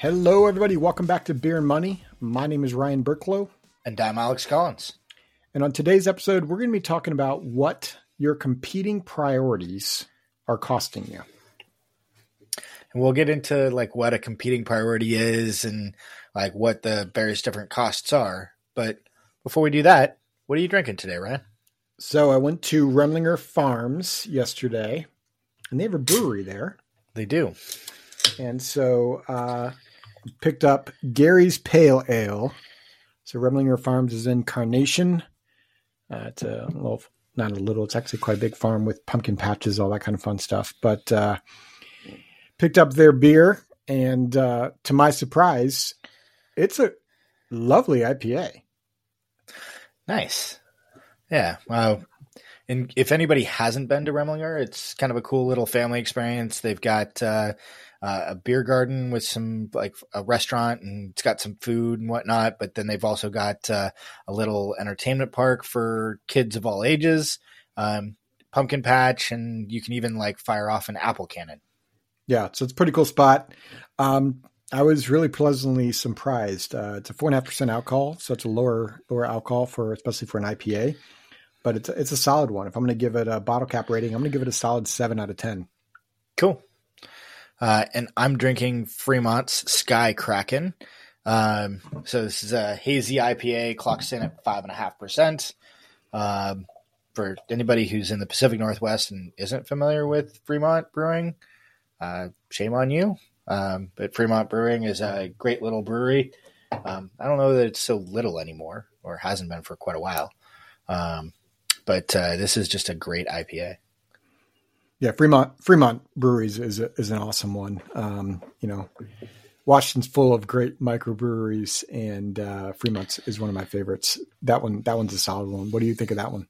Hello, everybody. Welcome back to Beer and Money. My name is Ryan Burklow. And I'm Alex Collins. And on today's episode, we're going to be talking about what your competing priorities are costing you. And we'll get into like what a competing priority is and like what the various different costs are. But before we do that, what are you drinking today, Ryan? So I went to Remlinger Farms yesterday, and they have a brewery there. They do. And so uh picked up Gary's Pale Ale. So Remlinger Farms is in Carnation. Uh, it's a little, not a little, it's actually quite a big farm with pumpkin patches, all that kind of fun stuff. But uh, picked up their beer, and uh, to my surprise, it's a lovely IPA. Nice. Yeah. Wow. And if anybody hasn't been to Remlinger, it's kind of a cool little family experience. They've got uh, uh, a beer garden with some like a restaurant and it's got some food and whatnot. But then they've also got uh, a little entertainment park for kids of all ages, um, pumpkin patch, and you can even like fire off an apple cannon. Yeah, so it's a pretty cool spot. Um, I was really pleasantly surprised. Uh, it's a four and a half percent alcohol, so it's a lower lower alcohol for especially for an IPA, but it's it's a solid one. If I'm going to give it a bottle cap rating, I'm going to give it a solid seven out of ten. Cool. Uh, and I'm drinking Fremont's Sky Kraken. Um, so this is a hazy IPA, clocks in at five and a half percent. Um, for anybody who's in the Pacific Northwest and isn't familiar with Fremont Brewing, uh, shame on you. Um, but Fremont Brewing is a great little brewery. Um, I don't know that it's so little anymore, or hasn't been for quite a while. Um, but uh, this is just a great IPA. Yeah, Fremont Fremont Breweries is a, is an awesome one. Um, you know, Washington's full of great microbreweries, and uh, Fremont's is one of my favorites. That one that one's a solid one. What do you think of that one?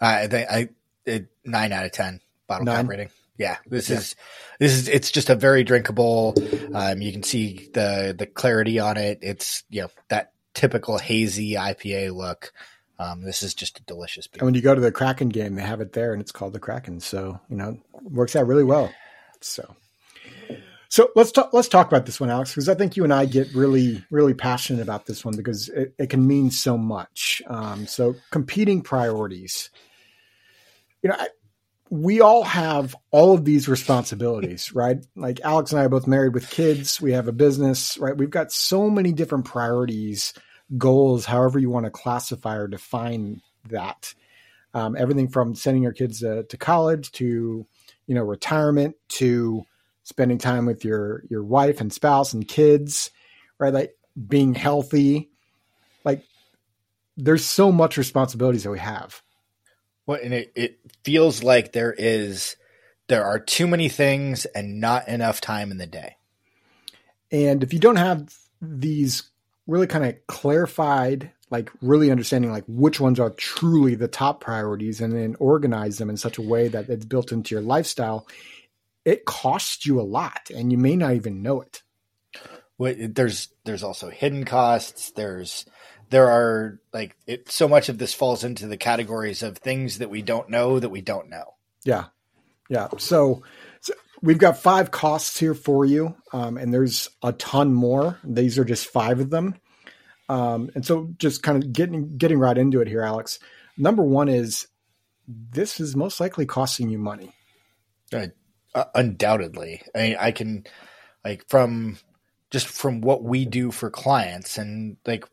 I think I it, nine out of ten bottle nine? cap rating. Yeah, this yeah. is this is it's just a very drinkable. Um, you can see the the clarity on it. It's you know that typical hazy IPA look. Um, this is just a delicious beer. And when you go to the Kraken game, they have it there, and it's called the Kraken. So you know, works out really well. So, so let's talk. Let's talk about this one, Alex, because I think you and I get really, really passionate about this one because it, it can mean so much. Um, so, competing priorities. You know, I, we all have all of these responsibilities, right? Like Alex and I are both married with kids. We have a business, right? We've got so many different priorities goals, however you want to classify or define that. Um, everything from sending your kids uh, to college to, you know, retirement to spending time with your your wife and spouse and kids, right? Like being healthy. Like there's so much responsibilities that we have. Well, and it, it feels like there is there are too many things and not enough time in the day. And if you don't have these really kind of clarified like really understanding like which ones are truly the top priorities and then organize them in such a way that it's built into your lifestyle. It costs you a lot and you may not even know it. Well, there's there's also hidden costs. There's there are like it so much of this falls into the categories of things that we don't know that we don't know. Yeah. Yeah. So, so we've got five costs here for you, um, and there's a ton more. These are just five of them. Um, and so, just kind of getting getting right into it here, Alex. Number one is this is most likely costing you money. Uh, undoubtedly, I mean, I can like from just from what we do for clients, and like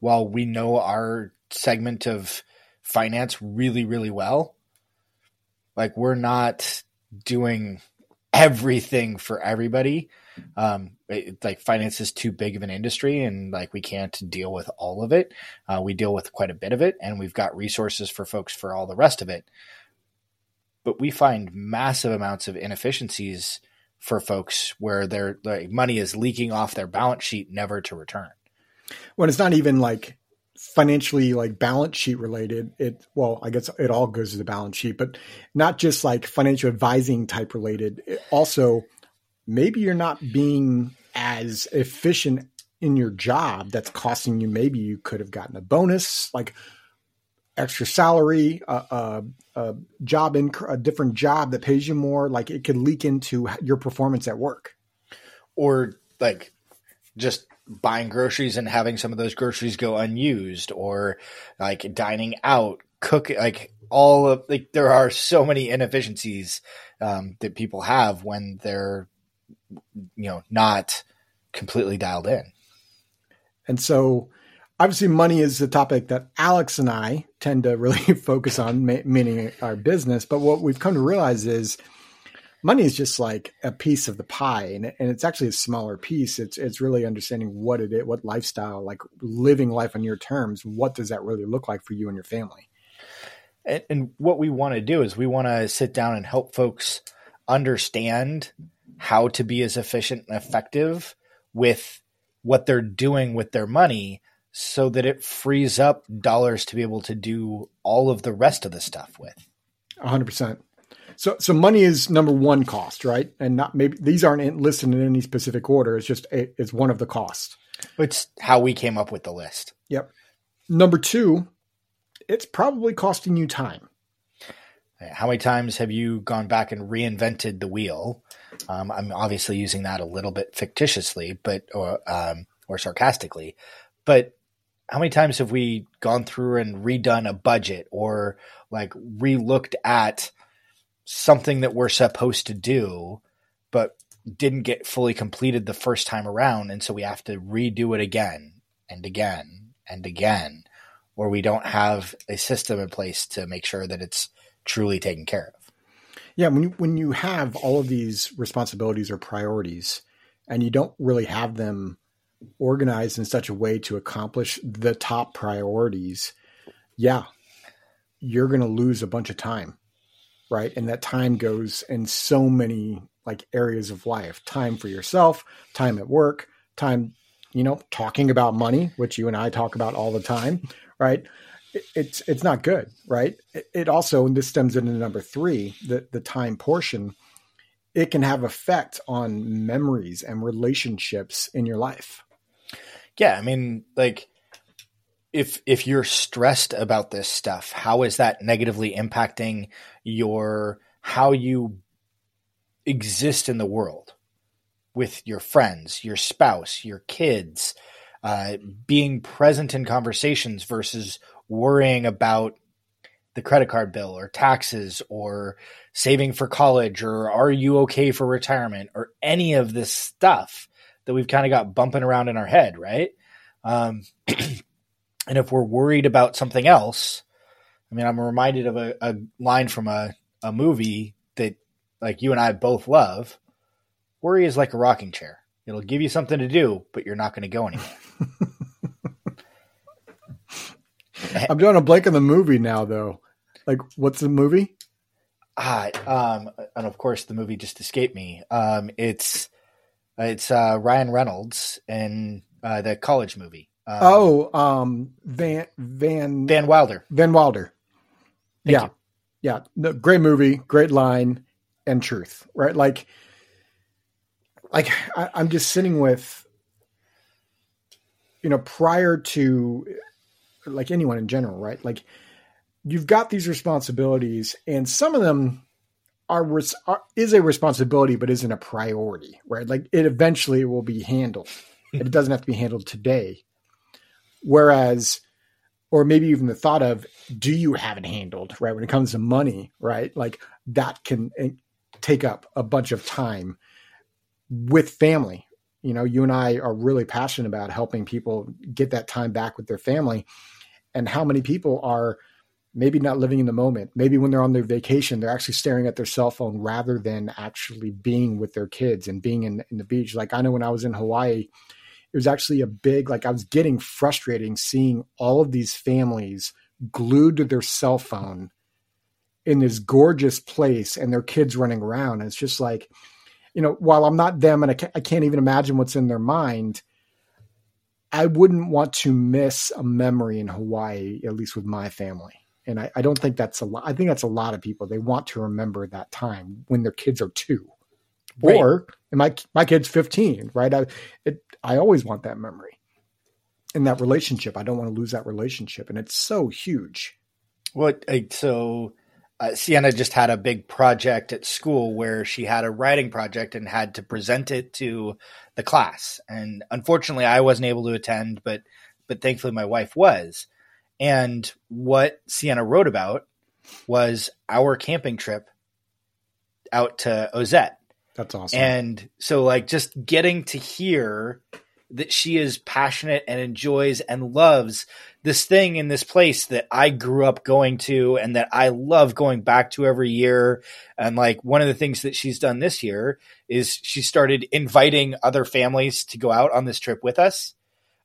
while we know our segment of finance really, really well, like we're not doing everything for everybody. Um, it, like finance is too big of an industry and like we can't deal with all of it. Uh, we deal with quite a bit of it and we've got resources for folks for all the rest of it. But we find massive amounts of inefficiencies for folks where their like money is leaking off their balance sheet never to return. When it's not even like financially like balance sheet related it well i guess it all goes to the balance sheet but not just like financial advising type related. It also maybe you're not being as efficient in your job that's costing you. Maybe you could have gotten a bonus like extra salary a, a, a job in a different job that pays you more. Like it could leak into your performance at work. Or like just buying groceries and having some of those groceries go unused or like dining out cook like all of like there are so many inefficiencies um, that people have when they're you know not completely dialed in. And so obviously money is the topic that alex and i tend to really focus on meaning our business. But what we've come to realize is money is just like a piece of the pie and, and it's actually a smaller piece. It's it's really understanding what it is what lifestyle like living life on your terms what does that really look like for you and your family? And, and what we want to do is we want to sit down and help folks understand how to be as efficient and effective with what they're doing with their money so that it frees up dollars to be able to do all of the rest of the stuff with. 100% so, so money is number one cost, right? And not maybe these aren't listed in any specific order. It's just a, it's one of the costs. It's how we came up with the list. Yep. Number two, it's probably costing you time. How many times have you gone back and reinvented the wheel? Um, I'm obviously using that a little bit fictitiously, but or um, or sarcastically, but how many times have we gone through and redone a budget or like relooked at something that we're supposed to do, but didn't get fully completed the first time around. And so we have to redo it again and again and again, or we don't have a system in place to make sure that it's truly taken care of. Yeah. When you, when you have all of these responsibilities or priorities and you don't really have them organized in such a way to accomplish the top priorities, yeah, you're going to lose a bunch of time right? And that time goes in so many like areas of life time for yourself, time at work, time, you know, talking about money, which you and I talk about all the time, right? It's it's not good, right? It also, and this stems into number three, the the time portion, it can have effect on memories and relationships in your life. Yeah, I mean, like if if you're stressed about this stuff, how is that negatively impacting your how you exist in the world with your friends, your spouse, your kids, uh, being present in conversations versus worrying about the credit card bill or taxes or saving for college or are you okay for retirement or any of this stuff that we've kind of got bumping around in our head, right? Um, And if we're worried about something else, I mean, I'm reminded of a, a line from a, a movie that like you and I both love. Worry is like a rocking chair. It'll give you something to do, but you're not going to go anywhere. I'm doing a blank on the movie now, though. Like, what's the movie? Ah, um, and of course, the movie just escaped me. Um, it's it's uh, Ryan Reynolds in uh, the college movie. Um, oh, um, Van Van Van Wilder. Van Wilder. Thank yeah, you. yeah. No, great movie, great line, and truth. Right, like, like I, I'm just sitting with, you know, prior to, like anyone in general, right? Like, you've got these responsibilities, and some of them are, are is a responsibility, but isn't a priority, right? Like, it eventually will be handled. it doesn't have to be handled today Whereas, or maybe even the thought of, do you have it handled, right? When it comes to money, right? Like that can eh, take up a bunch of time with family. You know, you and I are really passionate about helping people get that time back with their family. And how many people are maybe not living in the moment. Maybe when they're on their vacation, they're actually staring at their cell phone rather than actually being with their kids and being in, in the beach. Like I know when I was in Hawaii, it was actually a big like I was getting frustrating seeing all of these families glued to their cell phone in this gorgeous place and their kids running around. And it's just like, you know, while I'm not them and I can't, I can't even imagine what's in their mind, I wouldn't want to miss a memory in Hawaii, at least with my family. And I, I don't think that's a lot. I think that's a lot of people. They want to remember that time when their kids are two. Right. Or my my kid's 15, right? I it, I always want that memory in that relationship. I don't want to lose that relationship, and it's so huge. What so uh, Sienna just had a big project at school where she had a writing project and had to present it to the class. And unfortunately, I wasn't able to attend, but but thankfully my wife was. And what Sienna wrote about was our camping trip out to Ozette. That's awesome. And so, like, just getting to hear that she is passionate and enjoys and loves this thing in this place that I grew up going to and that I love going back to every year. And like one of the things that she's done this year is she started inviting other families to go out on this trip with us.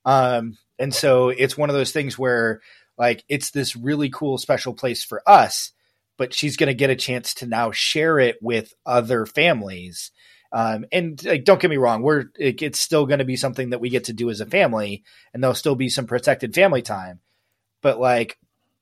Um, and so it's one of those things where like it's this really cool special place for us, but she's going to get a chance to now share it with other families um, and like, don't get me wrong, we're it, it's still going to be something that we get to do as a family, and there'll still be some protected family time. But like,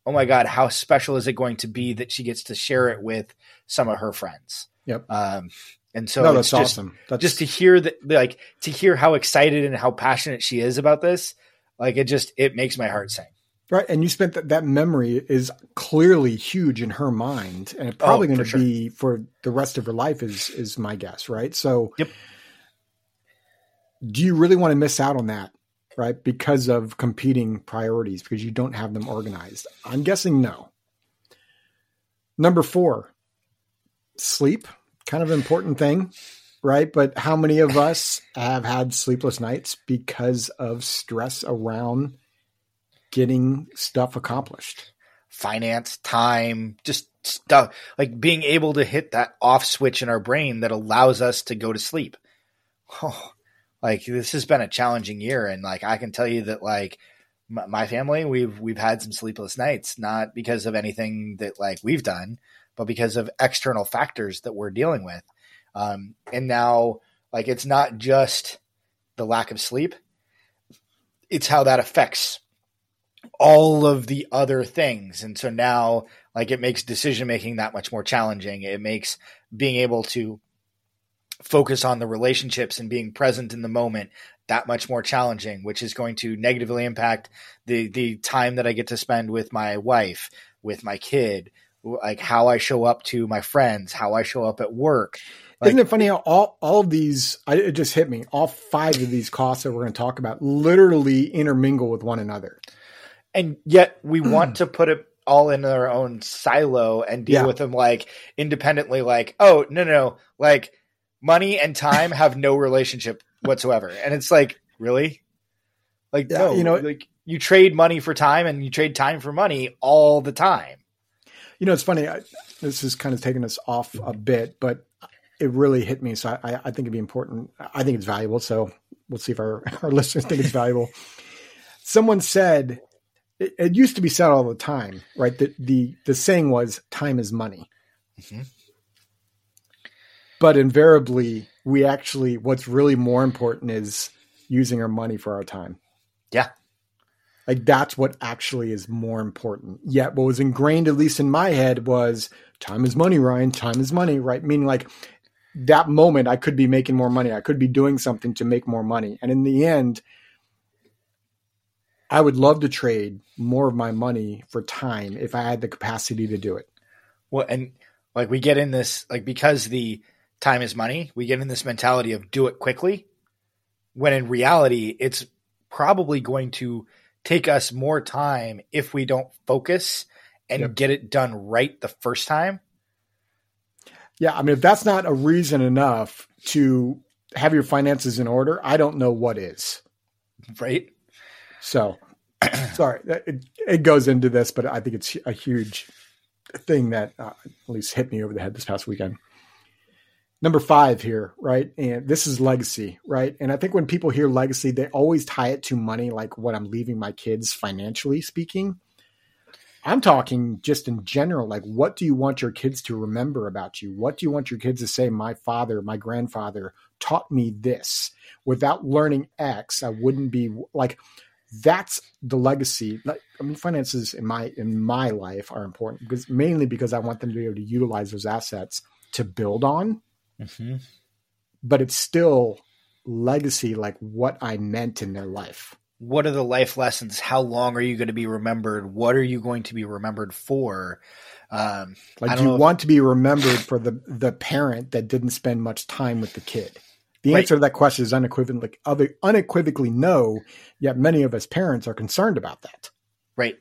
oh my god, how special is it going to be that she gets to share it with some of her friends? Yep. Um, and so no, that's just, awesome. That's... Just to hear that, like, to hear how excited and how passionate she is about this, like, it just it makes my heart sing. Right. And you spent that, that memory is clearly huge in her mind and it's probably oh, going to sure. be for the rest of her life is, is my guess. Right. So yep. do you really want to miss out on that? Right. Because of competing priorities, because you don't have them organized. I'm guessing no. Number four, sleep, kind of important thing. Right. But how many of us have had sleepless nights because of stress around getting stuff accomplished. Finance, time, just stuff like being able to hit that off switch in our brain that allows us to go to sleep. Oh, like this has been a challenging year, and like I can tell you that like my, my family, we've we've had some sleepless nights, not because of anything that like we've done, but because of external factors that we're dealing with. Um, and now, like it's not just the lack of sleep; it's how that affects all of the other things. And so now, like, it makes decision making that much more challenging. It makes being able to focus on the relationships and being present in the moment that much more challenging, which is going to negatively impact the the time that I get to spend with my wife, with my kid, like how I show up to my friends, how I show up at work. Like, Isn't it funny how all, all of these, I, it just hit me, all five of these costs that we're going to talk about literally intermingle with one another and yet we want to put it all in our own silo and deal yeah. with them like independently like oh no, no no like money and time have no relationship whatsoever. And it's like really? Like yeah, no you know like you trade money for time and you trade time for money all the time. You know it's funny I, this is kind of taking us off a bit but it really hit me so I, I think it'd be important i think it's valuable so we'll see if our, our listeners think it's valuable. Someone said it, it, used to be said all the time, right? The the the saying was time is money. Mm-hmm. But invariably, we actually what's really more important is using our money for our time. Yeah. Like that's what actually is more important. Yet what was ingrained, at least in my head, was time is money, Ryan. Time is money, right? Meaning like that moment I could be making more money. I could be doing something to make more money. And in the end, I would love to trade more of my money for time if I had the capacity to do it. Well, and like we get in this, like because the time is money, we get in this mentality of do it quickly, when in reality, it's probably going to take us more time if we don't focus and yep. get it done right the first time. Yeah, I mean, if that's not a reason enough to have your finances in order, I don't know what is. Right. So, sorry, it, it, goes into this, but I think it's a huge thing that uh, at least hit me over the head this past weekend. Number five here, right? And this is legacy, right? And I think when people hear legacy, they always tie it to money, like what I'm leaving my kids financially speaking. I'm talking just in general, like what do you want your kids to remember about you? What do you want your kids to say? My father, my grandfather taught me this. Without learning X, I wouldn't be like that's the legacy. I mean, finances in my in my life are important because mainly because I want them to be able to utilize those assets to build on. Mm-hmm. But it's still legacy, like what I meant in their life. what are the life lessons? How long are you going to be remembered? What are you going to be remembered for? Um, like, do you want to be remembered for the the parent that didn't spend much time with the kid? The right. answer to that question is unequivocally, unequivocally no. Yet many of us parents are concerned about that. Right.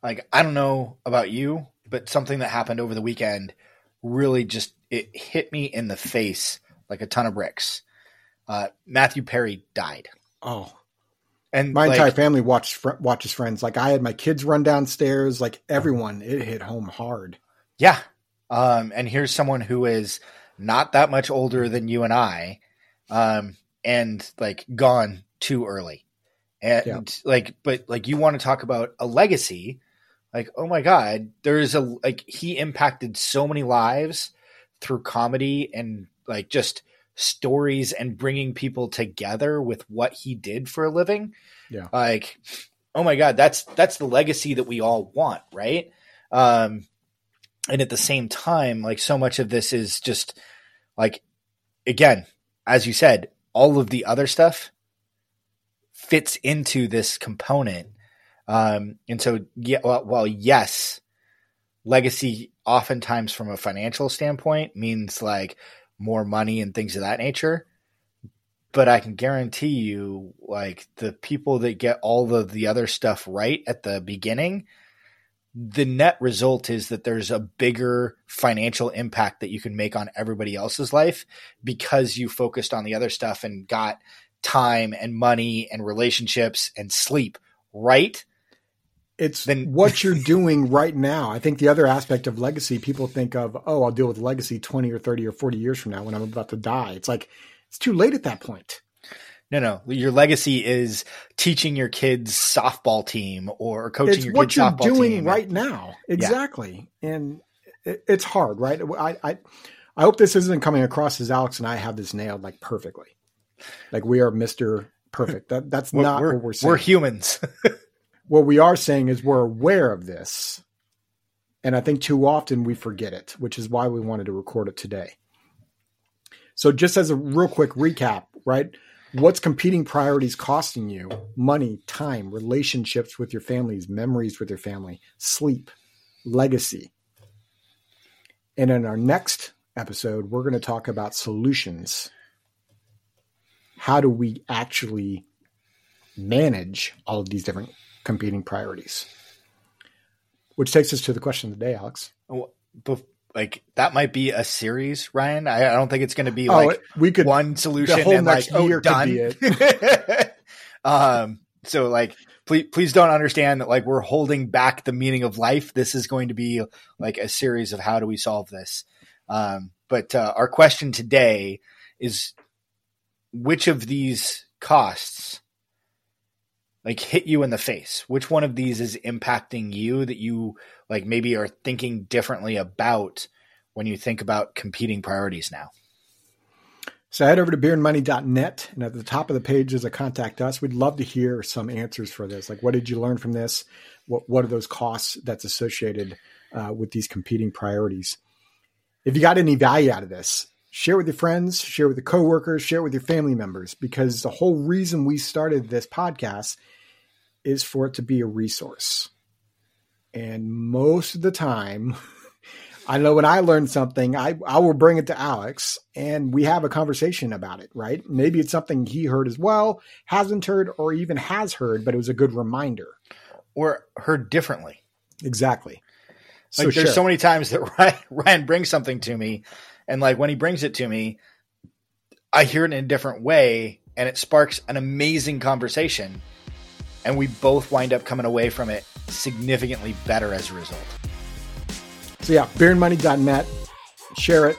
Like I don't know about you, but something that happened over the weekend really just it hit me in the face like a ton of bricks. Uh, Matthew Perry died. Oh, and my like, entire family watched watches Friends. Like I had my kids run downstairs. Like everyone, it hit home hard. Yeah. Um, and here's someone who is not that much older than you and I, um, and like gone too early. And yeah. like, but like you want to talk about a legacy, like, oh my God, there's a, like, he impacted so many lives through comedy and like just stories and bringing people together with what he did for a living. Yeah. Like, oh my God, that's, that's the legacy that we all want. Right. Um, and at the same time, like so much of this is just like, again, as you said, all of the other stuff fits into this component. Um, and so, yeah, well, well, yes, legacy oftentimes from a financial standpoint means like more money and things of that nature. But I can guarantee you, like the people that get all of the other stuff right at the beginning, the net result is that there's a bigger financial impact that you can make on everybody else's life because you focused on the other stuff and got time and money and relationships and sleep right it's then what you're doing right now. I think the other aspect of legacy, people think of, oh, I'll deal with legacy 20 or 30 or 40 years from now when I'm about to die. It's like, it's too late at that point. No, no. Your legacy is teaching your kids softball team or coaching it's your kids softball team. What you're doing right now. Exactly. Yeah. And it, it's hard, right? I, I, I hope this isn't coming across as Alex and I have this nailed like perfectly. Like we are Mr. Perfect. That, that's not we're, what we're saying. We're humans. what we are saying is we're aware of this. And I think too often we forget it, which is why we wanted to record it today. So, just as a real quick recap, right? What's competing priorities costing you? Money, time, relationships with your families, memories with your family, sleep, legacy. And in our next episode, we're going to talk about solutions. How do we actually manage all of these different competing priorities. Which takes us to the question of the day, Alex. Like that might be a series, Ryan. I, I don't think it's going to be oh, like we could one solution and like year oh, done. um, so like please please don't understand that like we're holding back the meaning of life. This is going to be like a series of how do we solve this. Um, but uh, our question today is which of these costs like hit you in the face? Which one of these is impacting you that you like maybe are thinking differently about when you think about competing priorities now? So head over to beerandmoney.net and at the top of the page is a contact us. We'd love to hear some answers for this. Like what did you learn from this? What what are those costs that's associated uh, with these competing priorities? If you got any value out of this, share with your friends, share with your coworkers, share with your family members, because the whole reason we started this podcast is for it to be a resource. And most of the time, I know when I learn something, I, I will bring it to Alex and we have a conversation about it, right? Maybe it's something he heard as well, hasn't heard, or even has heard, but it was a good reminder. Or heard differently. Exactly. Like so there's share. so many times that Ryan, Ryan brings something to me and like when he brings it to me, I hear it in a different way and it sparks an amazing conversation. And we both wind up coming away from it significantly better as a result. So, yeah, beerandmoney.net. Share it.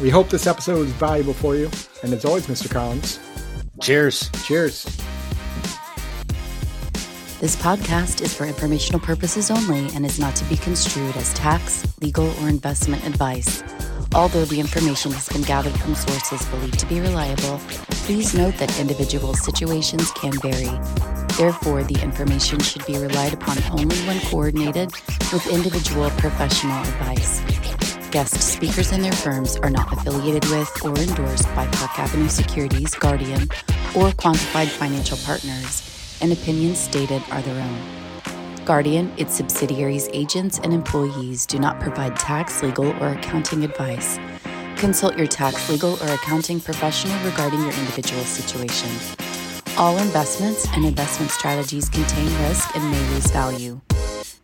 We hope this episode was valuable for you. And as always, Mr. Collins, cheers. Cheers. This podcast is for informational purposes only and is not to be construed as tax, legal, or investment advice. Although the information has been gathered from sources believed to be reliable, please note that individual situations can vary. Therefore, the information should be relied upon only when coordinated with individual professional advice. Guest speakers and their firms are not affiliated with or endorsed by Park Avenue Securities, Guardian, or Quantified Financial Partners and opinions stated are their own. Guardian, its subsidiaries, agents, and employees do not provide tax, legal, or accounting advice. Consult your tax, legal, or accounting professional regarding your individual situation. All investments and investment strategies contain risk and may lose value.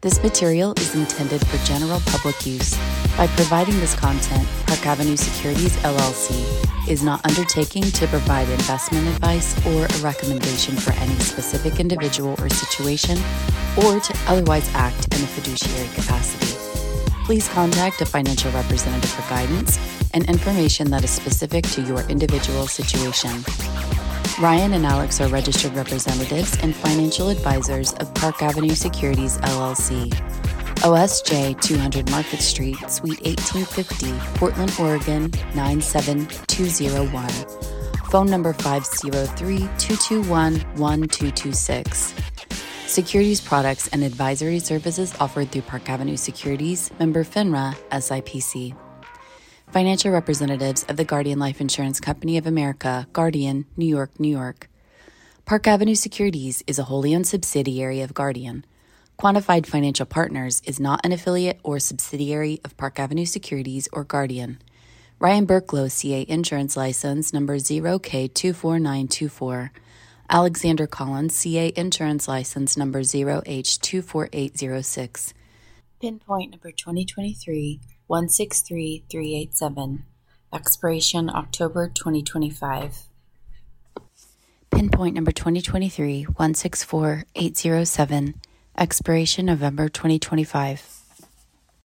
This material is intended for general public use. By providing this content, Park Avenue Securities LLC is not undertaking to provide investment advice or a recommendation for any specific individual or situation, or to otherwise act in a fiduciary capacity. Please contact a financial representative for guidance and information that is specific to your individual situation. Ryan and Alex are registered representatives and financial advisors of Park Avenue Securities LLC. OSJ 200 Market Street, Suite 1850, Portland, Oregon 97201. Phone number 503 221 1226. Securities products and advisory services offered through Park Avenue Securities, member FINRA, SIPC. Financial representatives of the Guardian Life Insurance Company of America, Guardian, New York, New York. Park Avenue Securities is a wholly owned subsidiary of Guardian. Quantified Financial Partners is not an affiliate or subsidiary of Park Avenue Securities or Guardian. Ryan Burklow, CA Insurance License number 0K24924. Alexander Collins, CA Insurance License number 0H24806. Pinpoint number 2023 163387. Expiration October 2025. Pinpoint number 2023 164807. Expiration November 2025.